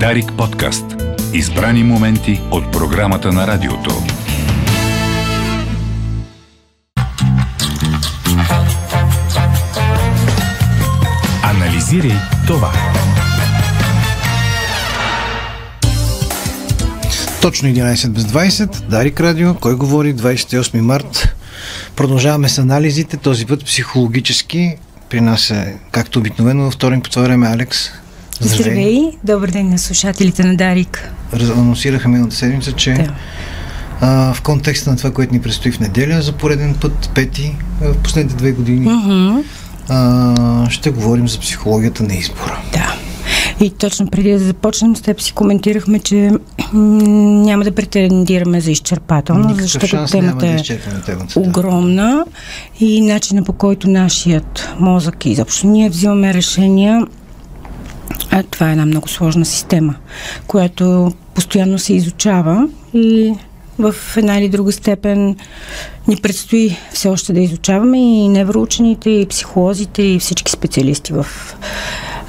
Дарик подкаст. Избрани моменти от програмата на радиото. Анализирай това. Точно 11 без 20, Дарик Радио, кой говори, 28 март. Продължаваме с анализите, този път психологически. При нас е, както обикновено, във вторник по това време Алекс. Здравей. Здравей! Добър ден на слушателите на Дарик. Анонсираха миналата седмица, че да. а, в контекста на това, което ни предстои в неделя, за пореден път, пети, в последните две години, а, ще говорим за психологията на избора. Да. И точно преди да започнем с теб си коментирахме, че няма да претендираме за изчерпателно, Никакъв защото темата да е темата, огромна и начина по който нашият мозък и изобщо ние взимаме решения това е една много сложна система, която постоянно се изучава и в една или друга степен ни предстои все още да изучаваме и невроучените, и психолозите, и всички специалисти в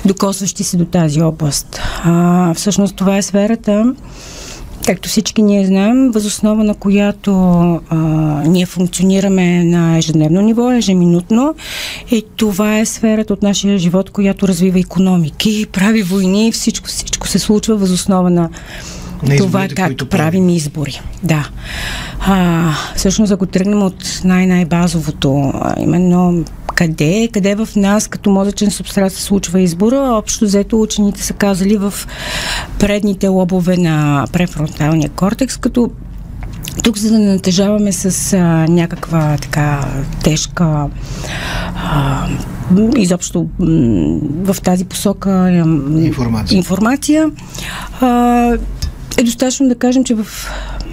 докосващи се до тази област. А, всъщност това е сферата, както всички ние знаем, възоснова на която а, ние функционираме на ежедневно ниво, ежеминутно и това е сферата от нашия живот, която развива економики, прави войни, всичко, всичко се случва възоснова на на това как правим избори. Да. А, всъщност, ако тръгнем от най-най-базовото, именно къде, къде в нас като мозъчен субстрат се случва избора. Общо взето учените са казали в предните лобове на префронталния кортекс, като тук, за да не натежаваме с а, някаква така тежка а, изобщо в тази посока информация, информация а, е достатъчно да кажем, че в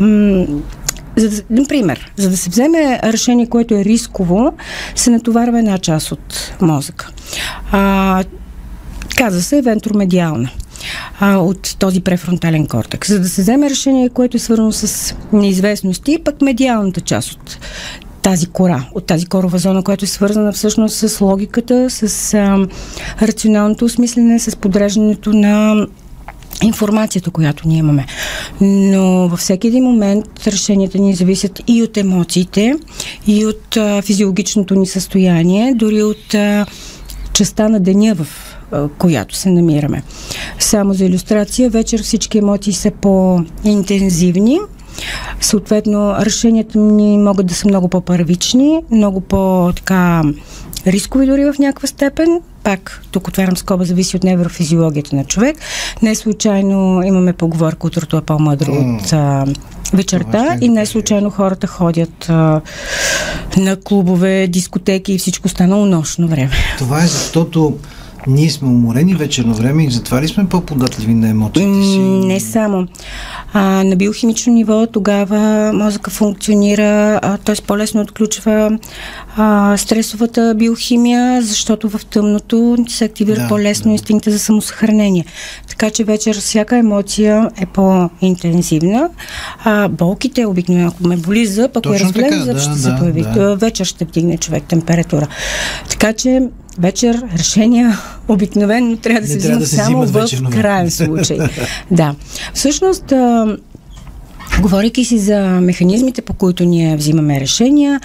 м- за да, например, за да се вземе решение, което е рисково, се натоварва една част от мозъка. А, каза се вентромедиална а, от този префронтален кортекс. За да се вземе решение, което е свързано с неизвестности, пък медиалната част от тази кора, от тази корова зона, която е свързана всъщност с логиката, с а, рационалното осмислене, с подреждането на информацията, която ние имаме. Но във всеки един момент решенията ни зависят и от емоциите, и от а, физиологичното ни състояние, дори от а, частта на деня, в която се намираме. Само за иллюстрация, вечер всички емоции са по-интензивни, Съответно, решенията ни могат да са много по-първични, много по-така рискови дори в някаква степен. Пак, тук отварям скоба, зависи от неврофизиологията на човек. Не случайно имаме поговорка, утрото е по-мъдро mm. от а, вечерта и не случайно хората ходят а, на клубове, дискотеки и всичко станало нощно време. Това е защото ние сме уморени вечерно време и затова ли сме по-податливи на емоциите си? Не само. А, на биохимично ниво тогава мозъка функционира, т.е. по-лесно отключва а, стресовата биохимия, защото в тъмното се активира да, по-лесно да. инстинкта за самосъхранение. Така че вечер всяка емоция е по-интензивна. А, болките обикновено, ако ме боли зъб, ако е развален зъб, да, ще да, се появи. Да. Вечер ще вдигне човек температура. Така че вечер решения обикновено трябва да се взимат да само в крайен случай. да. Всъщност, а, Говорейки си за механизмите, по които ние взимаме решения,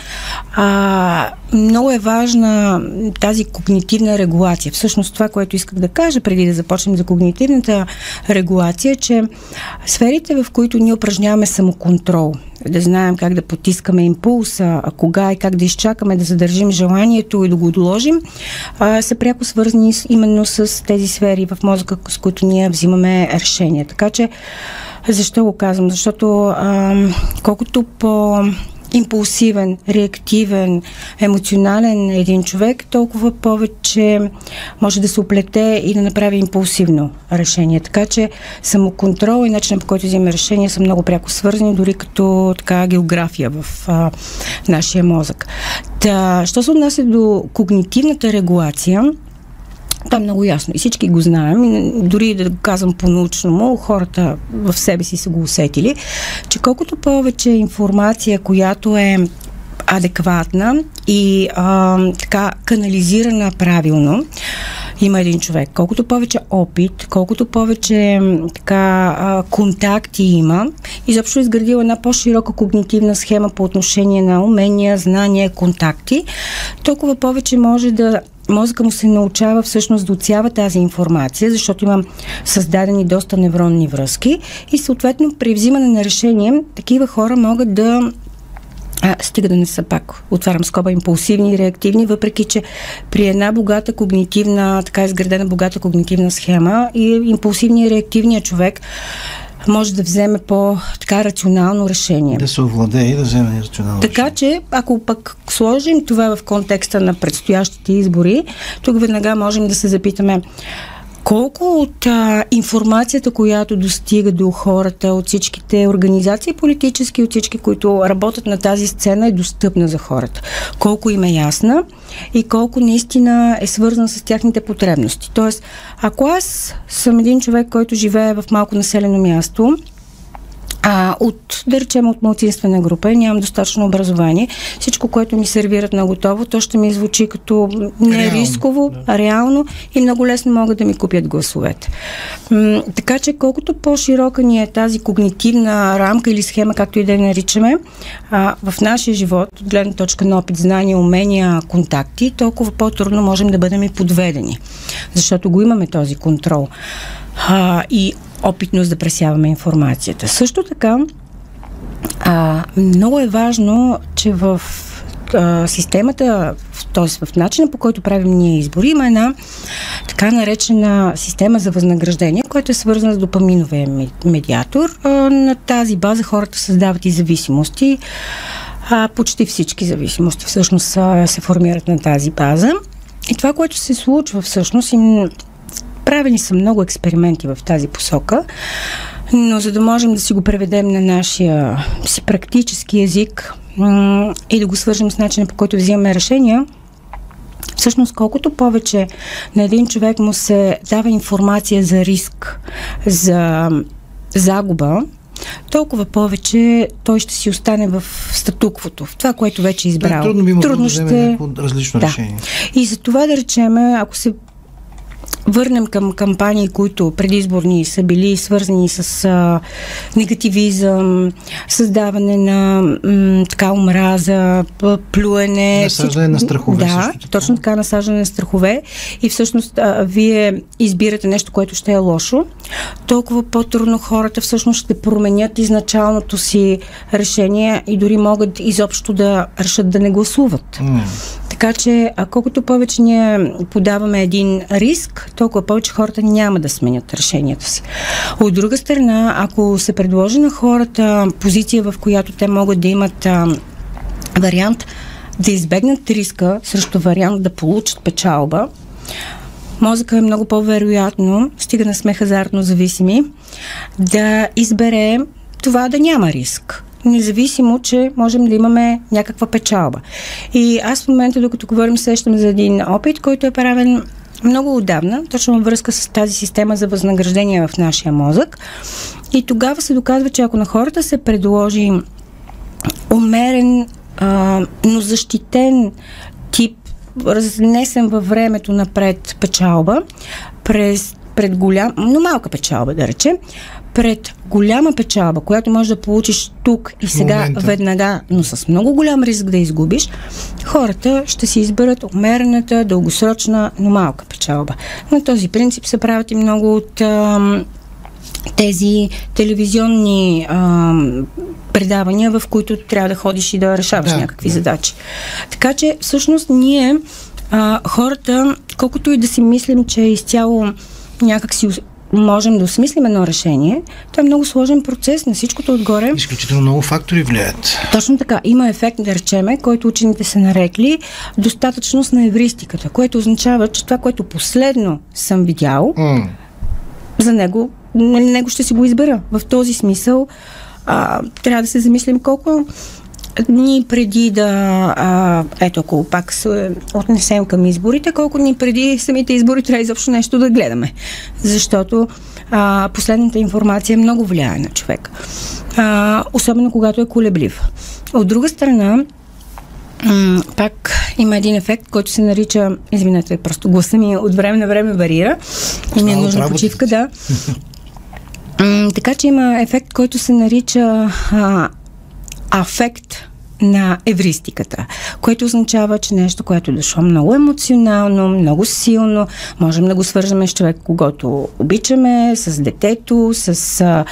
а, много е важна тази когнитивна регулация. Всъщност това, което исках да кажа преди да започнем за когнитивната регулация, че сферите, в които ние упражняваме самоконтрол, да знаем как да потискаме импулса, а кога и как да изчакаме да задържим желанието и да го отложим, а, са пряко свързани именно с тези сфери в мозъка, с които ние взимаме решения. Така че защо го казвам? Защото а, колкото по импулсивен, реактивен, емоционален един човек, толкова повече може да се оплете и да направи импулсивно решение. Така че самоконтрол и начинът по който взима решения са много пряко свързани, дори като така география в а, нашия мозък. Та, що се отнася до когнитивната регулация, това е много ясно. И всички го знаем, дори да го казвам по-научно му, хората в себе си са го усетили, че колкото повече информация, която е адекватна и а, така канализирана правилно, има един човек. Колкото повече опит, колкото повече така, контакти има, изобщо е изградил една по-широка когнитивна схема по отношение на умения, знания, контакти, толкова повече може да мозъка му се научава всъщност да отсява тази информация, защото има създадени доста невронни връзки и съответно при взимане на решение такива хора могат да а, стига да не са пак, отварям скоба, импулсивни и реактивни, въпреки че при една богата когнитивна, така изградена богата когнитивна схема и импулсивният и реактивният човек може да вземе по-така рационално решение. Да се овладее и да вземе рационално Така решение. че, ако пък сложим това в контекста на предстоящите избори, тук веднага можем да се запитаме колко от а, информацията, която достига до хората, от всичките организации политически, от всички, които работят на тази сцена, е достъпна за хората? Колко им е ясна и колко наистина е свързана с тяхните потребности? Тоест, ако аз съм един човек, който живее в малко населено място, а, от, да речем, от малцинствена група, нямам достатъчно образование, всичко, което ми сервират на готово, то ще ми звучи като не Реално, рисково, да. реално и много лесно могат да ми купят гласовете. М- така че, колкото по-широка ни е тази когнитивна рамка или схема, както и да я наричаме, а, в нашия живот, от гледна точка на опит, знания, умения, контакти, толкова по-трудно можем да бъдем и подведени. Защото го имаме този контрол. А, и опитност да пресяваме информацията. Също така, а, много е важно, че в а, системата, т.е. в начина по който правим ние избори, има една така наречена система за възнаграждение, която е свързана с допаминовия медиатор. А, на тази база хората създават и зависимости. А, почти всички зависимости всъщност се формират на тази база. И това, което се случва всъщност, им Правени са много експерименти в тази посока, но за да можем да си го преведем на нашия си практически език и да го свържем с начина по който взимаме решения, всъщност колкото повече на един човек му се дава информация за риск, за загуба, толкова повече той ще си остане в статуквото, в това, което вече е избрал. Да, трудно би могло да ще... различно да. решение. И за това да речеме, ако се върнем към кампании, които предизборни са били свързани с а, негативизъм, създаване на м, така омраза, плюене. Насаждане на страхове. Да, така. точно така, насаждане на страхове. И всъщност а, вие избирате нещо, което ще е лошо. Толкова по-трудно хората всъщност ще променят изначалното си решение и дори могат изобщо да решат да не гласуват. Mm. Така че, а колкото повече ние подаваме един риск, толкова повече хората няма да сменят решенията си. От друга страна, ако се предложи на хората позиция, в която те могат да имат а, вариант да избегнат риска срещу вариант да получат печалба, мозъка е много по-вероятно, стига не сме хазартно зависими, да избере това да няма риск независимо, че можем да имаме някаква печалба. И аз в момента, докато говорим, сещам за един опит, който е правен много отдавна, точно във връзка с тази система за възнаграждение в нашия мозък. И тогава се доказва, че ако на хората се предложи умерен, а, но защитен тип, разнесен във времето напред печалба, през пред голям, но малка печалба, да речем, пред голяма печалба, която можеш да получиш тук и сега Момента. веднага, но с много голям риск да изгубиш, хората ще си изберат умерената, дългосрочна, но малка печалба. На този принцип се правят и много от ам, тези телевизионни ам, предавания, в които трябва да ходиш и да решаваш да, някакви да. задачи. Така че, всъщност, ние а, хората, колкото и да си мислим, че е изцяло някак си можем да осмислим едно решение, това е много сложен процес на всичкото отгоре. Изключително много фактори влияят. Точно така. Има ефект, да речеме, който учените са нарекли достатъчност на евристиката, което означава, че това, което последно съм видял, mm. за него, него ще си го избера. В този смисъл а, трябва да се замислим колко дни преди да, а, ето ако пак се отнесем към изборите, колко дни преди самите избори трябва изобщо нещо да гледаме. Защото а, последната информация много влияе на човек. А, особено когато е колеблив. От друга страна, пак има един ефект, който се нарича, извинете, просто гласа ми от време на време варира и ми е нужна почивка, да. така че има ефект, който се нарича а, афект на евристиката, което означава, че нещо, което е дошло много емоционално, много силно, можем да го свържаме с човек, когато обичаме, с детето, с а,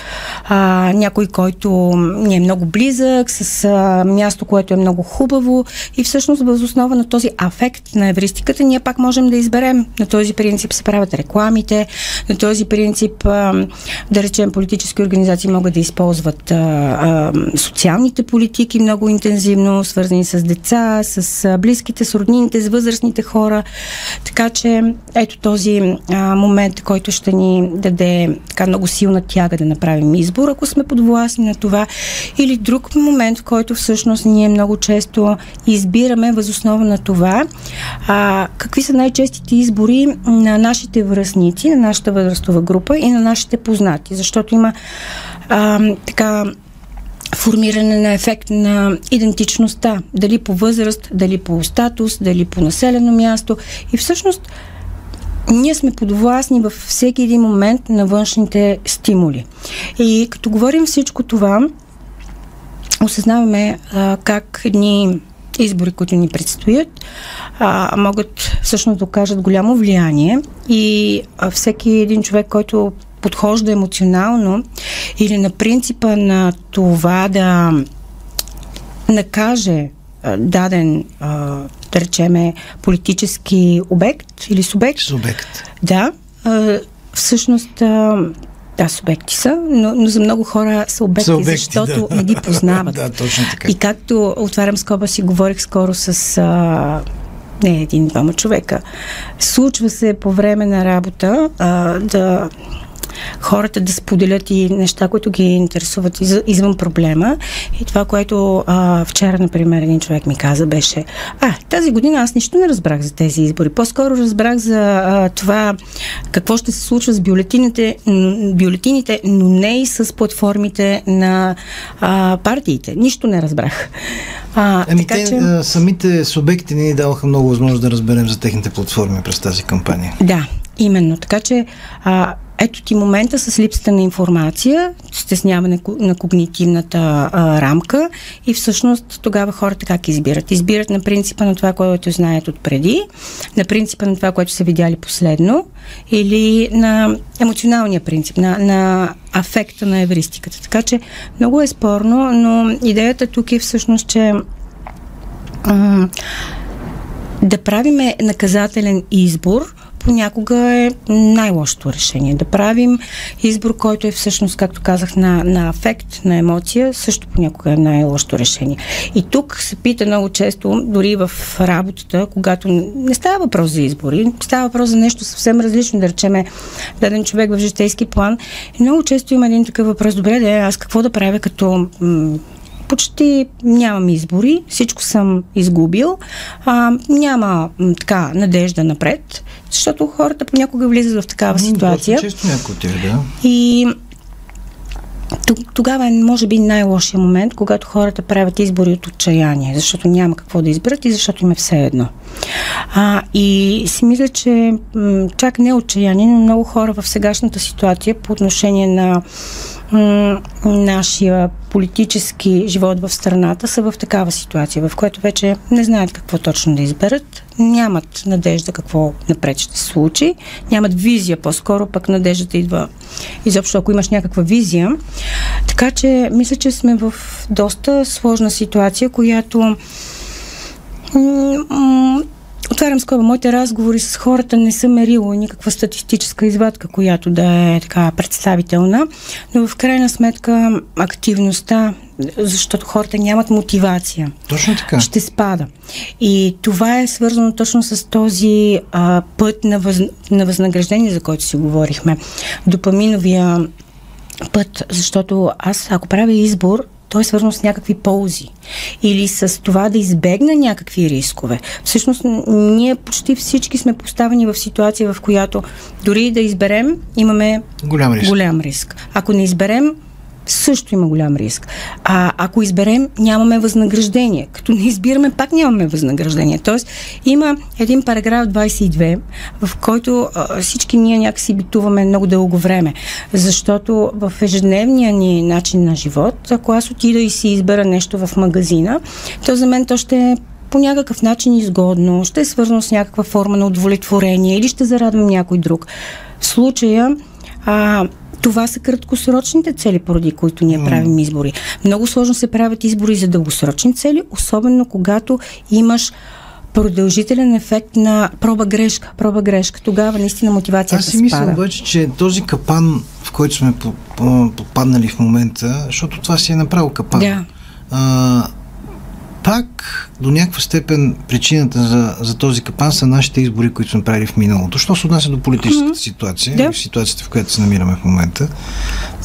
а, някой, който ни е много близък, с а, място, което е много хубаво и всъщност въз основа на този афект на евристиката ние пак можем да изберем. На този принцип се правят рекламите, на този принцип, а, да речем, политически организации могат да използват а, а, социалните политики много интензивно интензивно, свързани с деца, с близките, с роднините, с възрастните хора. Така че ето този а, момент, който ще ни даде така много силна тяга да направим избор, ако сме подвластни на това. Или друг момент, в който всъщност ние много често избираме възоснова на това а, какви са най-честите избори на нашите връзници, на нашата възрастова група и на нашите познати. Защото има а, така формиране на ефект на идентичността, дали по възраст, дали по статус, дали по населено място. И всъщност ние сме подвластни във всеки един момент на външните стимули. И като говорим всичко това, осъзнаваме а, как едни избори, които ни предстоят, а, могат всъщност да окажат голямо влияние и а, всеки един човек, който подхожда емоционално или на принципа на това да накаже даден, да речеме, политически обект или субект. Субект. Да, всъщност да, субекти са, но, но за много хора са обекти, са обекти защото да. не ги познават. да, точно така. И както отварям скоба си, говорих скоро с а, не един-двама човека. Случва се по време на работа а, да хората да споделят и неща, които ги интересуват извън проблема. И това, което а, вчера, например, един човек ми каза, беше а, тази година аз нищо не разбрах за тези избори. По-скоро разбрах за а, това какво ще се случва с бюлетините, бюлетините, но не и с платформите на а, партиите. Нищо не разбрах. А, ами така, те, че... а, самите субекти ни даваха много възможност да разберем за техните платформи през тази кампания. Да, именно. Така че а, ето ти момента с липсата на информация, стесняване на когнитивната а, рамка и всъщност тогава хората как избират? Избират на принципа на това, което знаят отпреди, на принципа на това, което са видяли последно или на емоционалния принцип, на, на афекта на евристиката. Така че много е спорно, но идеята тук е всъщност, че м- да правиме наказателен избор – понякога е най-лошото решение. Да правим избор, който е всъщност, както казах, на, на афект, на емоция, също понякога е най-лошото решение. И тук се пита много често, дори в работата, когато не става въпрос за избори, става въпрос за нещо съвсем различно, да речеме даден човек в житейски план. И много често има един такъв въпрос, добре, да аз какво да правя като м- почти нямам избори, всичко съм изгубил, а, няма така надежда напред, защото хората понякога влизат в такава ситуация. Често някой от тях, да. И тогава е, може би, най-лошия момент, когато хората правят избори от отчаяние, защото няма какво да изберат и защото им е все едно. А, и си мисля, че м- чак не отчаяние, но много хора в сегашната ситуация по отношение на нашия политически живот в страната са в такава ситуация, в която вече не знаят какво точно да изберат, нямат надежда какво напред ще се случи, нямат визия, по-скоро пък надеждата идва изобщо ако имаш някаква визия. Така че мисля, че сме в доста сложна ситуация, която Отварям скоба, моите разговори с хората не са мерило никаква статистическа извадка, която да е така представителна, но в крайна сметка активността, защото хората нямат мотивация. Точно така. Ще спада. И това е свързано точно с този а, път на, въз, на възнаграждение, за който си говорихме. Допаминовия път, защото аз, ако правя избор, той е свързано с някакви ползи или с това да избегна някакви рискове. Всъщност, ние почти всички сме поставени в ситуация, в която дори да изберем, имаме голям риск. Голям риск. Ако не изберем, също има голям риск. А ако изберем, нямаме възнаграждение. Като не избираме, пак нямаме възнаграждение. Тоест, има един параграф 22, в който а, всички ние някакси битуваме много дълго време. Защото в ежедневния ни начин на живот, ако аз отида и си избера нещо в магазина, то за мен то ще е по някакъв начин изгодно, ще е свързано с някаква форма на удовлетворение или ще зарадвам някой друг. В случая, а, това са краткосрочните цели, поради които ние правим избори. Много сложно се правят избори за дългосрочни цели, особено когато имаш продължителен ефект на проба-грешка. Проба-грешка. Тогава наистина мотивацията. Аз си мисля обаче, че този капан, в който сме попаднали в момента, защото това си е направил капан. Да. А, пак до някаква степен причината за, за този капан са нашите избори, които сме правили в миналото. Що се отнася до политическата mm-hmm. ситуация, ситуацията, в която се намираме в момента.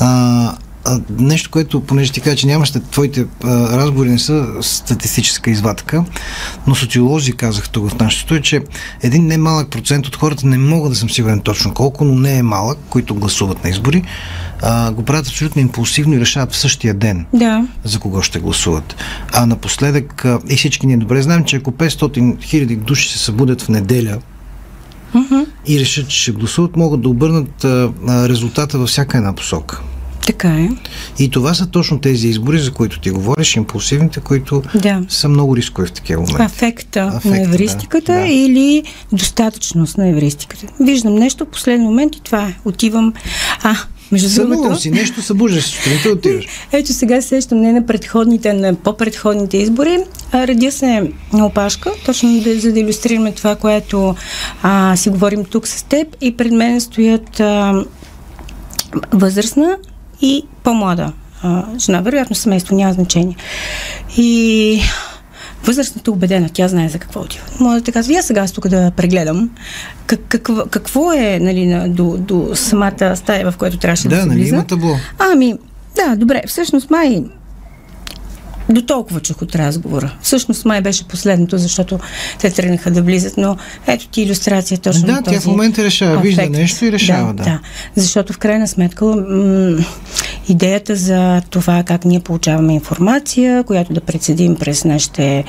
А, а, нещо, което, понеже ти кажа, че нямаш твоите а, разговори не са статистическа извадка, но социолози казах тук в нашото е, че един немалък процент от хората не мога да съм сигурен точно колко, но не е малък, които гласуват на избори, а, го правят абсолютно импулсивно и решават в същия ден да. за кого ще гласуват. А напоследък, а, и всички ние добре знаем, че ако 500 хиляди души се събудят в неделя и решат, че ще гласуват, могат да обърнат а, резултата във всяка една посока. Така е. И това са точно тези избори, за които ти говориш, импулсивните, които да. са много рискови в такива моменти. Афекта, Афекта на евристиката да. или достатъчност на евристиката. Виждам нещо в последния момент и това е. Отивам. А, между Сънувам другото... си нещо, събуждаш сутринта отиваш. Ето сега сещам не на предходните, на по-предходните избори. А, радя се на опашка, точно да, за да иллюстрираме това, което а, си говорим тук с теб. И пред мен стоят а, възрастна и по-млада а, жена. Вероятно семейство, няма значение. И възрастната убедена, тя знае за какво отива. Може да казва, я сега аз тук да прегледам как, какво, какво е нали, на, до, до самата стая, в която трябваше да, да се нали, влиза. Да, има табло. Ами, да, добре. Всъщност, май до толкова чух от разговора. Всъщност май беше последното, защото те тръгнаха да влизат, но ето ти иллюстрация точно Да, тя в момента решава, афект. вижда нещо и решава, да. Да, да. защото в крайна сметка м- идеята за това как ние получаваме информация, която да прецедим през нашите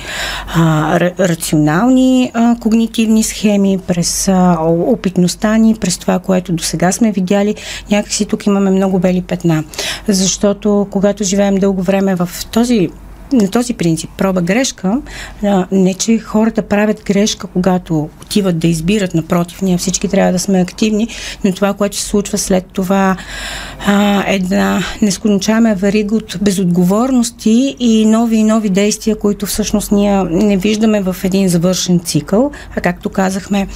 а, рационални а, когнитивни схеми, през а, опитността ни, през това, което до сега сме видяли, някакси тук имаме много бели петна. Защото когато живеем дълго време в този на този принцип, проба-грешка, не че хората правят грешка, когато отиват да избират, напротив, ние всички трябва да сме активни, но това, което се случва след това а, една нескончаема варига от безотговорности и нови и нови действия, които всъщност ние не виждаме в един завършен цикъл, а както казахме,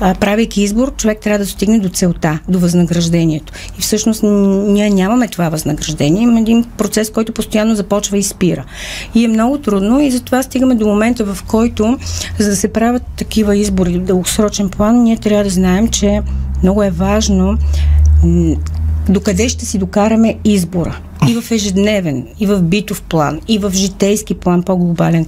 а, правейки избор, човек трябва да стигне до целта, до възнаграждението. И всъщност ние нямаме това възнаграждение. Има един процес, който постоянно започва и спира. И е много трудно и затова стигаме до момента, в който, за да се правят такива избори в дългосрочен план, ние трябва да знаем, че много е важно докъде ще си докараме избора. И в ежедневен, и в битов план, и в житейски план, по-глобален.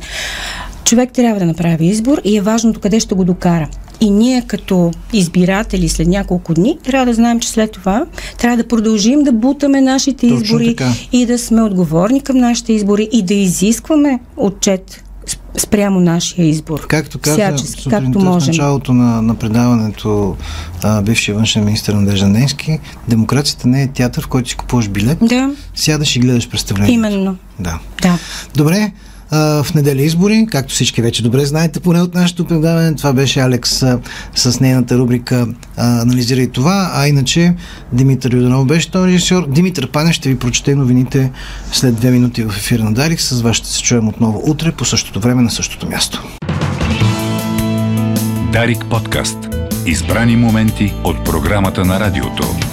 Човек трябва да направи избор и е важно докъде ще го докара. И ние като избиратели след няколко дни трябва да знаем, че след това трябва да продължим да бутаме нашите Точно избори така. и да сме отговорни към нашите избори и да изискваме отчет спрямо нашия избор. Както каза Всячески, както можем. в началото на, на предаването а, бившия външен министр Надежда Ненски, демокрацията не е театър, в който си купуваш билет, да. сядаш и гледаш представлението. Именно. Да. да. Добре, в неделя избори, както всички вече добре знаете, поне от нашето предаване. Това беше Алекс с нейната рубрика Анализирай това, а иначе Димитър Юданов беше този режисьор. Димитър Пане ще ви прочете новините след две минути в ефира на Дарик. С вас ще се чуем отново утре по същото време на същото място. Дарик подкаст. Избрани моменти от програмата на радиото.